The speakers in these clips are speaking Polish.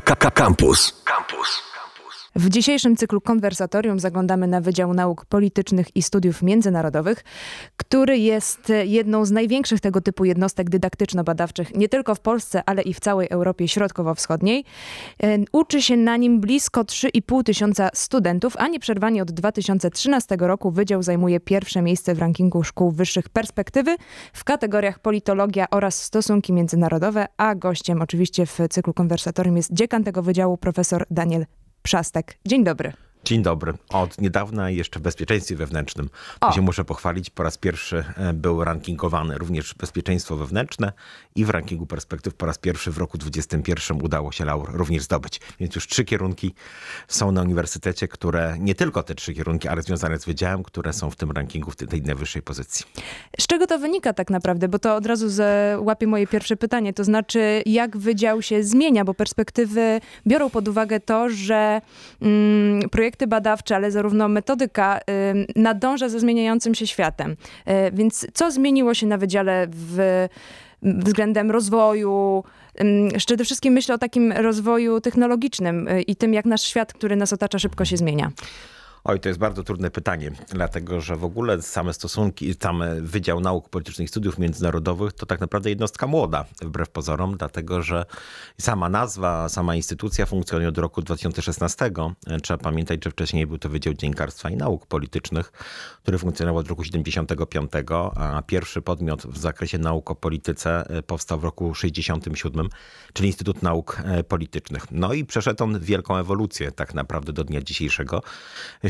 Campus. Campus. W dzisiejszym cyklu konwersatorium zaglądamy na Wydział Nauk Politycznych i Studiów Międzynarodowych, który jest jedną z największych tego typu jednostek dydaktyczno-badawczych nie tylko w Polsce, ale i w całej Europie Środkowo-Wschodniej. E, uczy się na nim blisko 3,5 tysiąca studentów, a nieprzerwanie od 2013 roku Wydział zajmuje pierwsze miejsce w rankingu szkół wyższych perspektywy w kategoriach politologia oraz stosunki międzynarodowe, a gościem oczywiście w cyklu konwersatorium jest dziekan tego wydziału profesor Daniel Przastek. Dzień dobry. Dzień dobry. Od niedawna jeszcze w bezpieczeństwie wewnętrznym. Tu się muszę pochwalić. Po raz pierwszy e, był rankingowany również bezpieczeństwo wewnętrzne i w rankingu perspektyw po raz pierwszy w roku 2021 udało się laur również zdobyć. Więc już trzy kierunki są na uniwersytecie, które nie tylko te trzy kierunki, ale związane z wydziałem, które są w tym rankingu w tej najwyższej pozycji. Z czego to wynika tak naprawdę? Bo to od razu łapie moje pierwsze pytanie. To znaczy, jak wydział się zmienia? Bo perspektywy biorą pod uwagę to, że mm, projekt projekty badawcze, ale zarówno metodyka nadąża ze zmieniającym się światem. E, więc co zmieniło się na wydziale w, względem rozwoju? Przede wszystkim myślę o takim rozwoju technologicznym y, i tym, jak nasz świat, który nas otacza, szybko się zmienia. Oj, to jest bardzo trudne pytanie, dlatego że w ogóle same stosunki, sam Wydział Nauk Politycznych Studiów Międzynarodowych to tak naprawdę jednostka młoda, wbrew pozorom, dlatego że sama nazwa, sama instytucja funkcjonuje od roku 2016. Trzeba pamiętać, że wcześniej był to Wydział Dziennikarstwa i Nauk Politycznych, który funkcjonował od roku 75, a pierwszy podmiot w zakresie nauk o polityce e, powstał w roku 67, czyli Instytut Nauk e, Politycznych. No i przeszedł on wielką ewolucję tak naprawdę do dnia dzisiejszego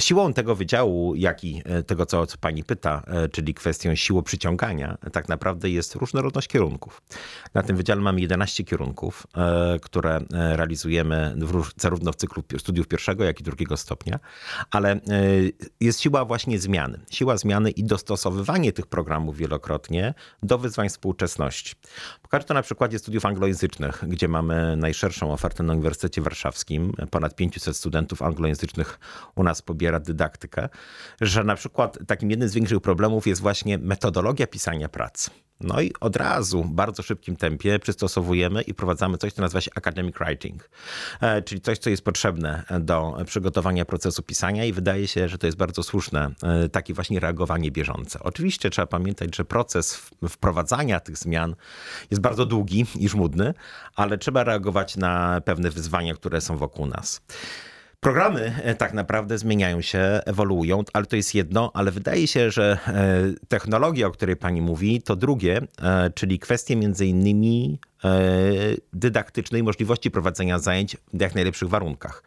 Siłą tego wydziału, jak i e, tego, co, co pani pyta, e, czyli kwestią siły przyciągania, tak naprawdę jest różnorodność kierunków. Na tym wydziale mamy 11 kierunków, e, które realizujemy zarówno w cyklu studiów pierwszego, jak i drugiego stopnia, ale jest siła właśnie zmiany. Siła zmiany i dostosowywanie tych programów wielokrotnie do wyzwań współczesności. Pokażę to na przykładzie studiów anglojęzycznych, gdzie mamy najszerszą ofertę na Uniwersytecie Warszawskim. Ponad 500 studentów anglojęzycznych u nas pobiera dydaktykę, że na przykład takim jednym z większych problemów jest właśnie metodologia pisania pracy. No i od razu, w bardzo szybkim tempie przystosowujemy i wprowadzamy coś, co nazywa się academic writing, e, czyli coś, co jest potrzebne do przygotowania procesu pisania i wydaje się, że to jest bardzo słuszne, e, takie właśnie reagowanie bieżące. Oczywiście trzeba pamiętać, że proces wprowadzania tych zmian jest bardzo długi i żmudny, ale trzeba reagować na pewne wyzwania, które są wokół nas. Programy e, tak naprawdę zmieniają się, ewoluują, ale to jest jedno, ale wydaje się, że e, technologia, o której pani mówi, to drugie, e, czyli kwestie między innymi dydaktycznej możliwości prowadzenia zajęć w jak najlepszych warunkach.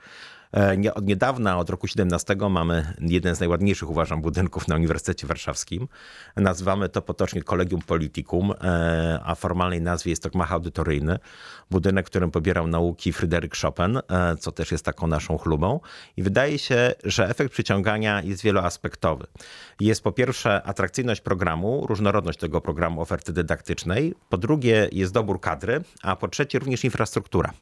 E, od niedawna, od roku 17 mamy jeden z najładniejszych, uważam, budynków na Uniwersytecie Warszawskim. Nazywamy to potocznie Collegium Politicum, e, a formalnej nazwie jest to gmach audytoryjny. Budynek, w którym pobierał nauki Fryderyk Chopin, e, co też jest taką naszą chlubą. I wydaje się, że efekt przyciągania jest wieloaspektowy. Jest po pierwsze atrakcyjność programu, różnorodność tego programu, oferty dydaktycznej. Po drugie jest dobór kadry, a po trzecie również infrastruktura,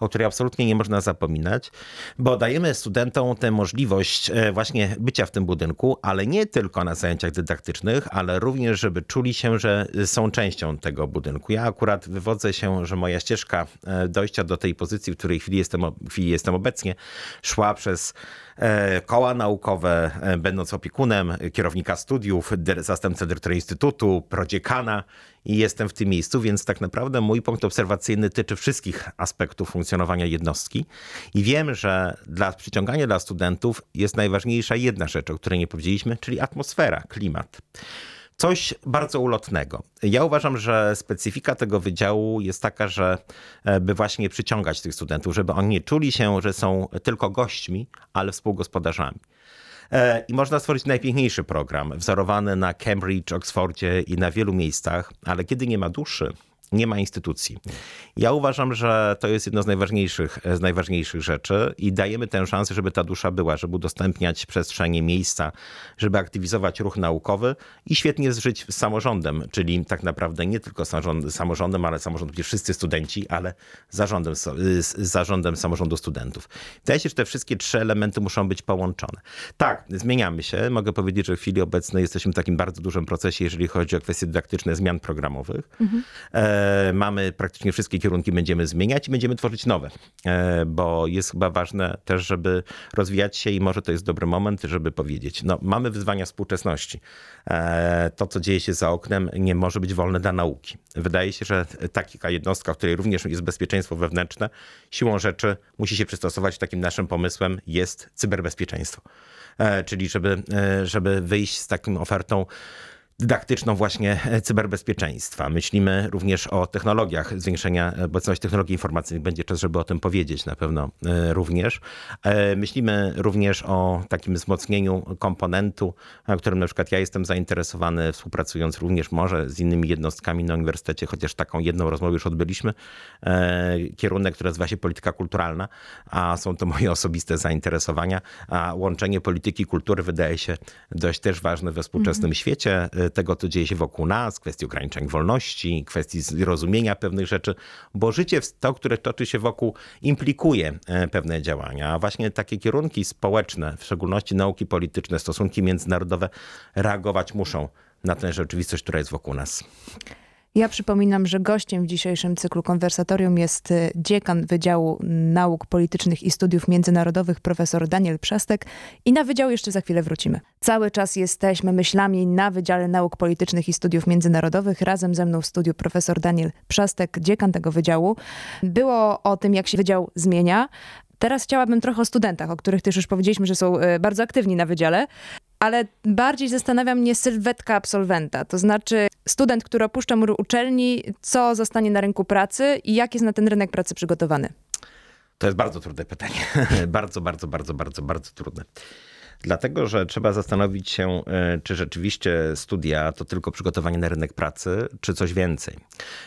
o której absolutnie nie można zapominać bo dajemy studentom tę możliwość e, właśnie bycia w tym budynku, ale nie tylko na zajęciach dydaktycznych, ale również, żeby czuli się, że są częścią tego budynku. Ja akurat wywodzę się, że moja ścieżka e, dojścia do tej pozycji, w której chwili jestem, chwili jestem obecnie, szła przez koła naukowe, e, będąc opiekunem kierownika studiów, zastępcę dyrektora instytutu, prodziekana i jestem w tym miejscu, więc tak naprawdę mój punkt obserwacyjny tyczy wszystkich aspektów funkcjonowania jednostki. I wiem, że dla przyciągania dla studentów jest najważniejsza jedna rzecz, o której nie powiedzieliśmy, czyli atmosfera, klimat coś bardzo ulotnego. Ja uważam, że specyfika tego wydziału jest taka, że e, by właśnie przyciągać tych studentów, żeby oni nie czuli się, że są tylko gośćmi, ale współgospodarzami. E, I można stworzyć najpiękniejszy program, wzorowany na Cambridge, Oxfordzie i na wielu miejscach, ale kiedy nie ma duszy, nie ma instytucji. Ja uważam, że to jest jedno z najważniejszych, z najważniejszych rzeczy i dajemy tę szansę, żeby ta dusza była, żeby udostępniać przestrzenie, miejsca, żeby aktywizować ruch naukowy i świetnie żyć z samorządem, czyli tak naprawdę nie tylko samorządem, ale samorząd, gdzie wszyscy studenci, ale zarządem, zarządem samorządu studentów. Wydaje się, że te wszystkie trzy elementy muszą być połączone. Tak, zmieniamy się. Mogę powiedzieć, że w chwili obecnej jesteśmy w takim bardzo dużym procesie, jeżeli chodzi o kwestie dydaktyczne zmian programowych. Mhm. E, Mamy praktycznie wszystkie kierunki będziemy zmieniać i będziemy tworzyć nowe, bo jest chyba ważne też, żeby rozwijać się i może to jest dobry moment, żeby powiedzieć, no mamy wyzwania współczesności. To, co dzieje się za oknem, nie może być wolne dla nauki. Wydaje się, że taka jednostka, w której również jest bezpieczeństwo wewnętrzne, siłą rzeczy musi się przystosować. Takim naszym pomysłem jest cyberbezpieczeństwo. E, czyli żeby, e, żeby wyjść z taką ofertą dydaktyczną właśnie e, cyberbezpieczeństwa. Myślimy również o technologiach, zwiększenia obecności technologii informacyjnych. Będzie czas, żeby o tym powiedzieć na pewno e, również. E, myślimy również o takim wzmocnieniu komponentu, którym na przykład ja jestem zainteresowany, współpracując również może z innymi jednostkami na uniwersytecie, chociaż taką jedną rozmowę już odbyliśmy. Kierunek, który nazywa się polityka kulturalna, a są to moje osobiste zainteresowania, a łączenie polityki kultury wydaje się dość też ważne we współczesnym mm -hmm. świecie tego, co dzieje się wokół nas, kwestii ograniczeń wolności, kwestii zrozumienia pewnych rzeczy, bo życie, to, które toczy się wokół, implikuje e, pewne działania. A właśnie takie kierunki społeczne, w szczególności nauki polityczne, stosunki międzynarodowe, reagować muszą na tę rzeczywistość, która jest wokół nas. Ja przypominam, że gościem w dzisiejszym cyklu konwersatorium jest y, dziekan Wydziału Nauk Politycznych i Studiów Międzynarodowych profesor Daniel Przestek i na wydział jeszcze za chwilę wrócimy. Cały czas jesteśmy myślami na Wydziale Nauk Politycznych i Studiów Międzynarodowych. Razem ze mną w studiu profesor Daniel Przestek, dziekan tego wydziału. Było o tym, jak się wydział zmienia, Teraz chciałabym trochę o studentach, o których też już powiedzieliśmy, że są y, bardzo aktywni na wydziale ale bardziej zastanawia mnie sylwetka absolwenta, to znaczy student, który opuszcza mury uczelni, co zostanie na rynku pracy i jak jest na ten rynek pracy przygotowany? To jest bardzo trudne pytanie. bardzo, bardzo, bardzo, bardzo, bardzo trudne. Dlatego, że trzeba zastanowić się, e, czy rzeczywiście studia to tylko przygotowanie na rynek pracy, czy coś więcej.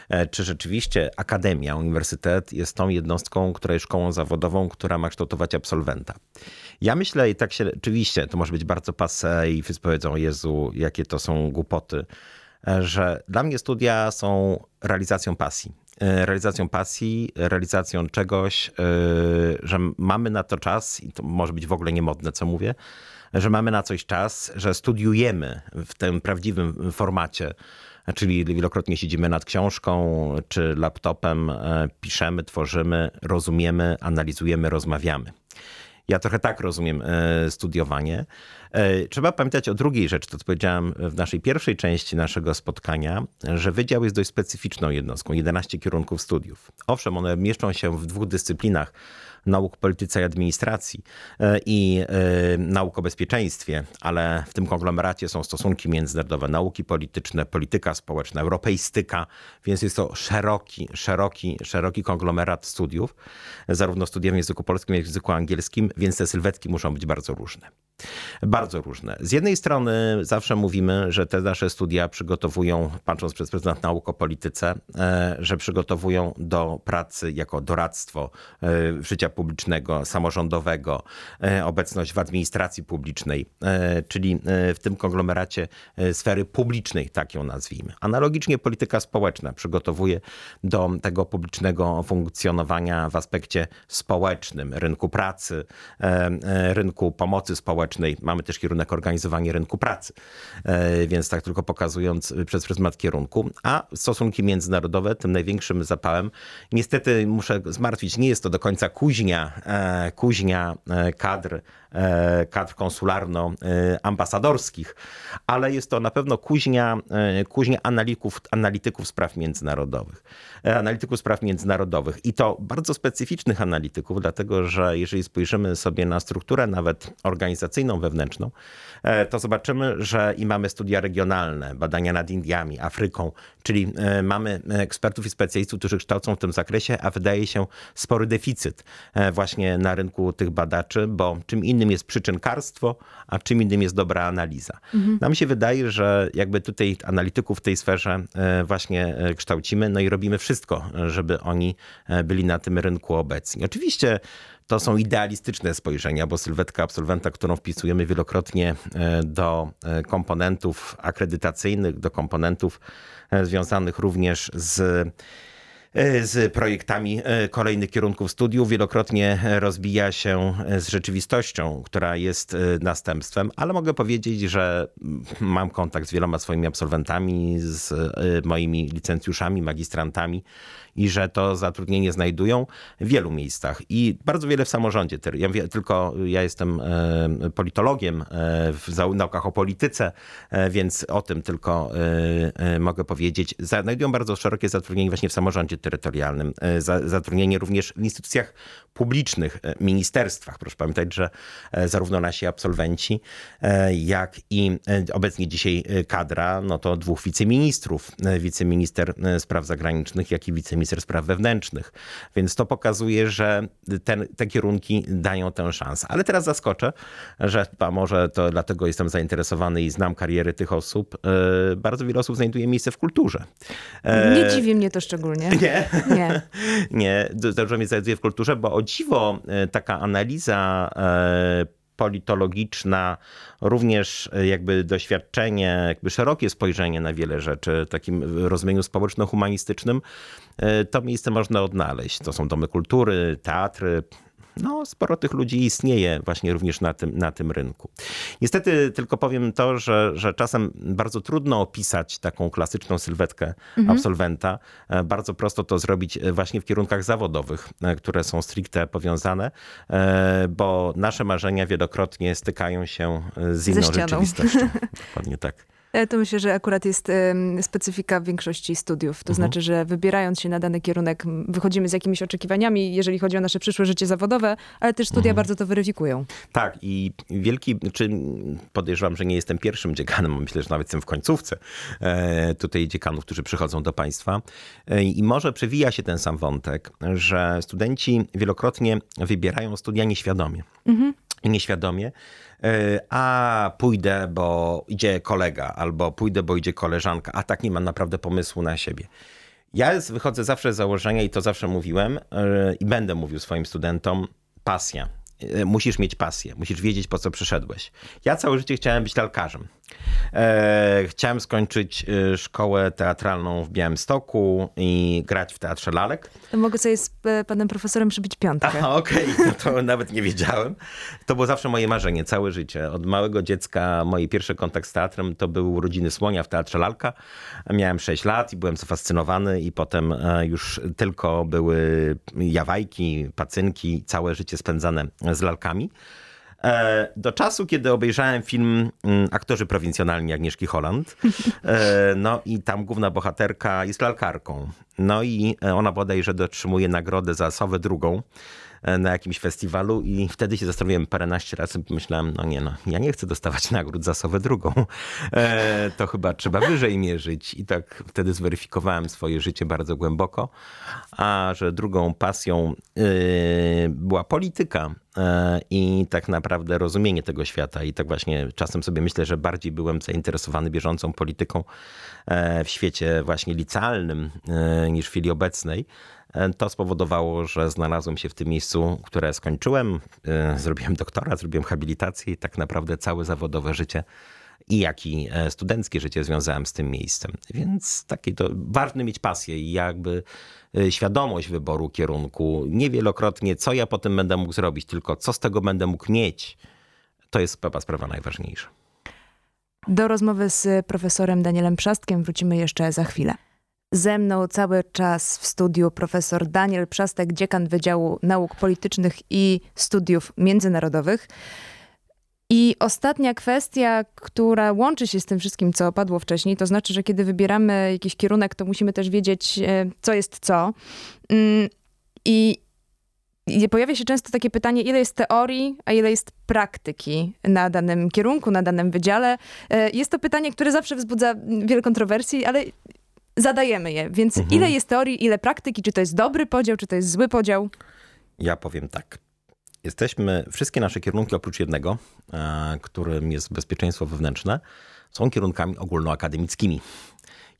E, czy rzeczywiście akademia, uniwersytet jest tą jednostką, która jest szkołą zawodową, która ma kształtować absolwenta. Ja myślę, i tak się oczywiście, to może być bardzo passe i wszyscy powiedzą, Jezu, jakie to są głupoty, e, że dla mnie studia są realizacją pasji realizacją pasji, realizacją czegoś, że mamy na to czas i to może być w ogóle niemodne, co mówię, że mamy na coś czas, że studiujemy w tym prawdziwym formacie, czyli wielokrotnie siedzimy nad książką czy laptopem, e, piszemy, tworzymy, rozumiemy, analizujemy, rozmawiamy. Ja trochę tak rozumiem e, studiowanie. E, trzeba pamiętać o drugiej rzeczy, to co powiedziałem w naszej pierwszej części naszego spotkania, że wydział jest dość specyficzną jednostką, 11 kierunków studiów. Owszem, one mieszczą się w dwóch dyscyplinach nauk polityce i administracji e, i e, nauk o bezpieczeństwie, ale w tym konglomeracie są stosunki międzynarodowe, nauki polityczne, polityka społeczna, europeistyka, więc jest to szeroki, szeroki, szeroki konglomerat studiów, zarówno studiów w języku polskim, jak i w języku angielskim, więc te sylwetki muszą być bardzo różne. Bardzo różne. Z jednej strony zawsze mówimy, że te nasze studia przygotowują, patrząc przez pryzmat nauk o polityce, e, że przygotowują do pracy jako doradztwo życia publicznego, samorządowego, e, obecność w administracji publicznej, e, czyli e, w tym konglomeracie sfery publicznej, tak ją nazwijmy. Analogicznie polityka społeczna przygotowuje do tego publicznego funkcjonowania w aspekcie społecznym, rynku pracy, rynku pomocy społecznej. Mamy też kierunek organizowania rynku pracy, więc tak tylko pokazując przez pryzmat kierunku. A stosunki międzynarodowe, tym największym zapałem, niestety muszę zmartwić, nie jest to do końca kuźnia, e, kuźnia e, kadr, e, kadr konsularno-ambasadorskich, ale jest to na pewno kuźnia, kuźnia analityków, analityków spraw międzynarodowych. Analityków spraw międzynarodowych i to bardzo specyficznych analityków, dlatego że jeżeli spojrzymy sobie na strukturę nawet organizacyjną, wewnętrzną, to zobaczymy, że i mamy studia regionalne, badania nad Indiami, Afryką, czyli mamy ekspertów i specjalistów, którzy kształcą w tym zakresie, a wydaje się spory deficyt E, właśnie na rynku tych badaczy, bo czym innym jest przyczynkarstwo, a czym innym jest dobra analiza. Mhm. Nam się wydaje, że jakby tutaj analityków w tej sferze e, właśnie e, kształcimy, no i robimy wszystko, żeby oni byli na tym rynku obecni. Oczywiście to są idealistyczne spojrzenia, bo sylwetka absolwenta, którą wpisujemy wielokrotnie do komponentów akredytacyjnych, do komponentów związanych również z z projektami kolejnych kierunków studiów. Wielokrotnie rozbija się z rzeczywistością, która jest następstwem, ale mogę powiedzieć, że mam kontakt z wieloma swoimi absolwentami, z moimi licencjuszami, magistrantami i że to zatrudnienie znajdują w wielu miejscach i bardzo wiele w samorządzie. Ja mówię, tylko ja jestem e, politologiem e, w naukach o polityce, e, więc o tym tylko mogę powiedzieć. Znajdują bardzo szerokie zatrudnienie właśnie w samorządzie terytorialnym. Zatrudnienie również w instytucjach publicznych, ministerstwach. Proszę pamiętać, że zarówno nasi absolwenci, jak i obecnie dzisiaj kadra, no to dwóch wiceministrów. Wiceminister spraw zagranicznych, jak i wiceminister minister spraw wewnętrznych. Więc to pokazuje, że ten, te kierunki dają tę szansę. Ale teraz zaskoczę, że a może to dlatego jestem zainteresowany i znam kariery tych osób. E, bardzo wiele osób znajduje miejsce w kulturze. E, nie dziwi mnie to szczególnie. Nie? Nie. nie. Dobrze mnie znajduje w kulturze, bo o dziwo e, taka analiza politologiczna, również e, jakby doświadczenie, jakby szerokie spojrzenie na wiele rzeczy, takim rozumieniu społeczno-humanistycznym, e, to miejsce można odnaleźć. To są domy kultury, teatry, no, sporo tych ludzi istnieje właśnie również na tym, na tym rynku. Niestety tylko powiem to, że, że czasem bardzo trudno opisać taką klasyczną sylwetkę mhm. absolwenta. E, bardzo prosto to zrobić e, właśnie w kierunkach zawodowych, e, które są stricte powiązane, bo nasze marzenia wielokrotnie stykają się z inną rzeczywistością. Dokładnie tak. E, to myślę, że akurat jest specyfika większości studiów. To mhm. znaczy, że wybierając się na dany kierunek, wychodzimy z jakimiś oczekiwaniami, jeżeli chodzi o nasze przyszłe życie zawodowe, ale też studia mhm. bardzo to weryfikują. Tak i wielki, czy podejrzewam, że nie jestem pierwszym dziekanem, myślę, że nawet jestem w końcówce e, tutaj dziekanów, którzy przychodzą do państwa. E, I może przewija się ten sam wątek, że studenci wielokrotnie wybierają studia nieświadomie. Mhm. Nieświadomie E, a pójdę, bo idzie kolega, albo pójdę, bo idzie koleżanka, a tak nie mam naprawdę pomysłu na siebie. Ja wychodzę zawsze z założenia i to zawsze mówiłem e, i będę mówił swoim studentom, pasja. E, musisz mieć pasję, musisz wiedzieć, po co przyszedłeś. Ja całe życie chciałem być lalkarzem. E, chciałem skończyć e, szkołę teatralną w Białymstoku i grać w Teatrze Lalek. To mogę sobie z e, panem profesorem przybić piątkę. Aha, okej, okay. no to nawet nie wiedziałem. To było zawsze moje marzenie, całe życie. Od małego dziecka mój pierwszy kontakt z teatrem to był urodziny Słonia w Teatrze Lalka. Miałem 6 lat i byłem zafascynowany i potem już tylko były jawajki, pacynki, całe życie spędzane z lalkami. E, do czasu, kiedy obejrzałem film mm, Aktorzy prowincjonalni Agnieszki Holland, e, no i tam główna bohaterka jest lalkarką. No i e, ona bodajże dotrzymuje nagrodę za Sowę drugą na jakimś festiwalu i wtedy się zastanowiłem paręnaście razy myślałem, no nie no, ja nie chcę dostawać nagród za Sowę drugą. E, to chyba trzeba wyżej mierzyć i tak wtedy zweryfikowałem swoje życie bardzo głęboko, a że drugą pasją e, była polityka e, i tak naprawdę rozumienie tego świata i tak właśnie czasem sobie myślę, że bardziej byłem zainteresowany bieżącą polityką e, w świecie właśnie licealnym e, niż w chwili obecnej. E, to spowodowało, że znalazłem się w tym miejscu, które skończyłem. E, zrobiłem doktorat, zrobiłem habilitację i tak naprawdę całe zawodowe życie i jak i e, studenckie życie związałem z tym miejscem. Więc takie to ważne mieć pasję i jakby świadomość wyboru kierunku. Niewielokrotnie, co ja potem będę mógł zrobić, tylko co z tego będę mógł mieć. To jest chyba sprawa najważniejsza. Do rozmowy z profesorem Danielem Przastkiem wrócimy jeszcze za chwilę. Ze mną cały czas w studiu profesor Daniel Przastek, dziekan Wydziału Nauk Politycznych i Studiów Międzynarodowych. I ostatnia kwestia, która łączy się z tym wszystkim, co padło wcześniej, to znaczy, że kiedy wybieramy jakiś kierunek, to musimy też wiedzieć, e, co jest co. Mm, I pojawia się często takie pytanie, ile jest teorii, a ile jest praktyki na danym kierunku, na danym wydziale. E, jest to pytanie, które zawsze wzbudza wiele kontrowersji, ale zadajemy je. Więc mhm. ile jest teorii, ile praktyki? Czy to jest dobry podział, czy to jest zły podział? Ja powiem tak. Jesteśmy, wszystkie nasze kierunki oprócz jednego, e, którym jest bezpieczeństwo wewnętrzne, są kierunkami ogólnoakademickimi.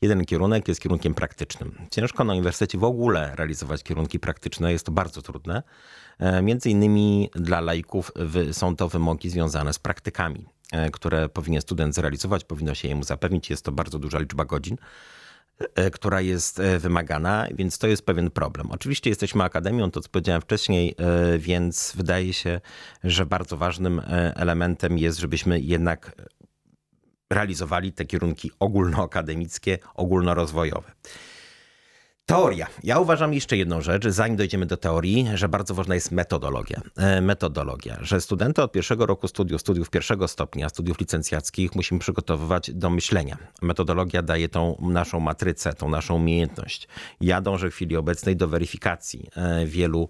Jeden kierunek jest kierunkiem praktycznym. Ciężko na uniwersytecie w ogóle realizować kierunki praktyczne, jest to bardzo trudne. E, między innymi dla laików są to wymogi związane z praktykami, e, które powinien student zrealizować, powinno się jemu zapewnić. Jest to bardzo duża liczba godzin. E, która jest e, wymagana, więc to jest pewien problem. Oczywiście jesteśmy akademią, to co powiedziałem wcześniej, e, więc wydaje się, że bardzo ważnym elementem jest, żebyśmy jednak realizowali te kierunki ogólnoakademickie, ogólnorozwojowe. Teoria. Ja uważam jeszcze jedną rzecz, zanim dojdziemy do teorii, że bardzo ważna jest metodologia. E, metodologia, że studenty od pierwszego roku studiów, studiów pierwszego stopnia, studiów licencjackich musimy przygotowywać do myślenia. Metodologia daje tą naszą matrycę, tą naszą umiejętność. Ja dążę w chwili obecnej do weryfikacji e, wielu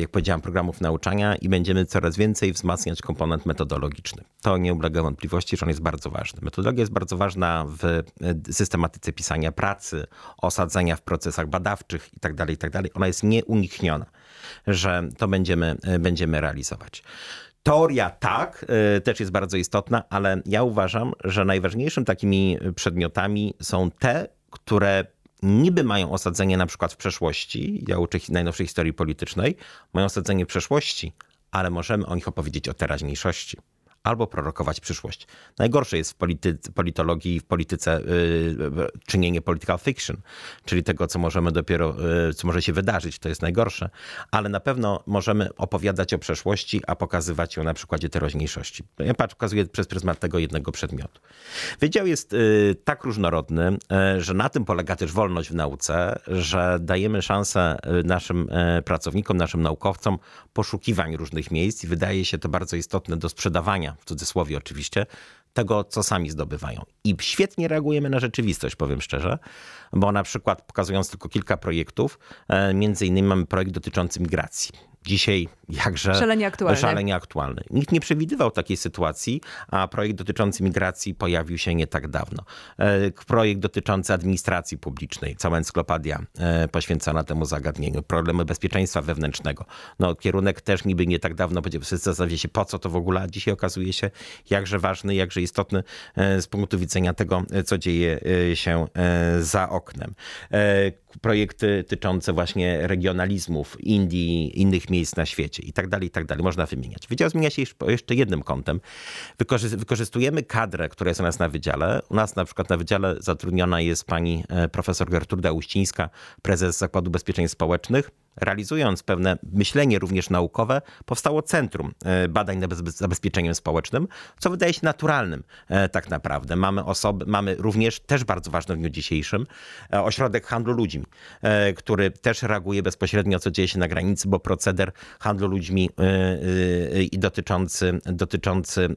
jak powiedziałem, programów nauczania i będziemy coraz więcej wzmacniać komponent metodologiczny. To nie ulega wątpliwości, że on jest bardzo ważny. Metodologia jest bardzo ważna w e, systematyce pisania pracy, osadzenia w procesach badawczych itd., tak itd. Tak Ona jest nieunikniona, że to będziemy, e, będziemy realizować. Teoria tak, też jest bardzo istotna, ale ja uważam, że najważniejszym takimi przedmiotami są te, które niby mają osadzenie na przykład w przeszłości, ja uczę najnowszej historii politycznej, mają osadzenie w przeszłości, ale możemy o nich opowiedzieć o teraźniejszości albo prorokować przyszłość. Najgorsze jest w polity, politologii, w polityce yy, czynienie political fiction, czyli tego, co możemy dopiero, yy, co może się wydarzyć, to jest najgorsze, ale na pewno możemy opowiadać o przeszłości, a pokazywać ją na przykładzie teraźniejszości. Ja pokazuję przez pryzmat tego jednego przedmiotu. Wydział jest yy, tak różnorodny, y, że na tym polega też wolność w nauce, że dajemy szansę y, naszym pracownikom, naszym naukowcom poszukiwań różnych miejsc i wydaje się to bardzo istotne do sprzedawania w cudzysłowie oczywiście, tego, co sami zdobywają. I świetnie reagujemy na rzeczywistość, powiem szczerze, bo na przykład pokazując tylko kilka projektów, e, między innymi mamy projekt dotyczący migracji dzisiaj jakże szalenie aktualny. szalenie aktualny. Nikt nie przewidywał takiej sytuacji, a projekt dotyczący migracji pojawił się nie tak dawno. E, projekt dotyczący administracji publicznej, cała encyklopedia e, poświęcona temu zagadnieniu, problemy bezpieczeństwa wewnętrznego. No, kierunek też niby nie tak dawno będzie zasadzie się, po co to w ogóle, a dzisiaj okazuje się jakże ważny, jakże istotny e, z punktu widzenia tego, co dzieje się za oknem. Projekty dotyczące właśnie regionalizmów Indii, innych miejsc na świecie i tak dalej, i tak dalej. Można wymieniać. Wydział zmienia się jeszcze jednym kątem. Wykorzystujemy kadrę, która jest u nas na wydziale. U nas na przykład na wydziale zatrudniona jest pani e, profesor Gertruda Uścińska, prezes Zakładu Ubezpieczeń Społecznych realizując pewne myślenie również naukowe, powstało Centrum e, Badań nad Zabezpieczeniem Społecznym, co wydaje się naturalnym e, tak naprawdę. Mamy osoby, mamy również, też bardzo ważne w dniu dzisiejszym, e, ośrodek handlu ludźmi, który też reaguje bezpośrednio, co dzieje się na granicy, bo proceder handlu ludźmi i dotyczący, dotyczący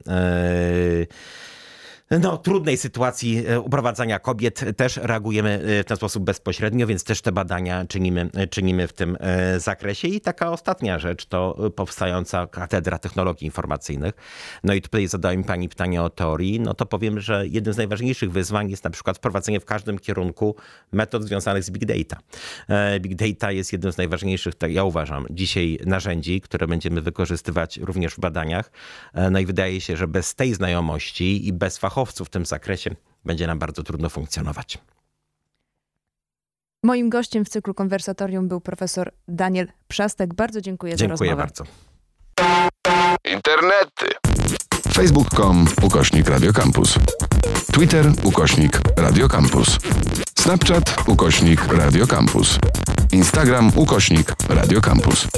no, trudnej sytuacji e, uprowadzania kobiet też reagujemy e, w ten sposób bezpośrednio, więc też te badania czynimy, e, czynimy w tym zakresie. I taka ostatnia rzecz to powstająca Katedra Technologii Informacyjnych. No i tutaj zadała mi pani pytanie o teorii. No to powiem, że jednym z najważniejszych wyzwań jest na przykład wprowadzenie w każdym kierunku metod związanych z big data. Big data jest jednym z najważniejszych, tak ja uważam, dzisiaj narzędzi, które będziemy wykorzystywać również w badaniach. No i wydaje się, że bez tej znajomości i bez fachowców fachowców w tym zakresie będzie nam bardzo trudno funkcjonować. Moim gościem w cyklu konwersatorium był profesor Daniel Przastek. Bardzo dziękuję, dziękuję za rozmowę. Dziękuję bardzo. Internety. Facebook.com ukośnik Radiocampus. Twitter ukośnik Radiocampus. Snapchat ukośnik Radiocampus. Instagram ukośnik Radiocampus.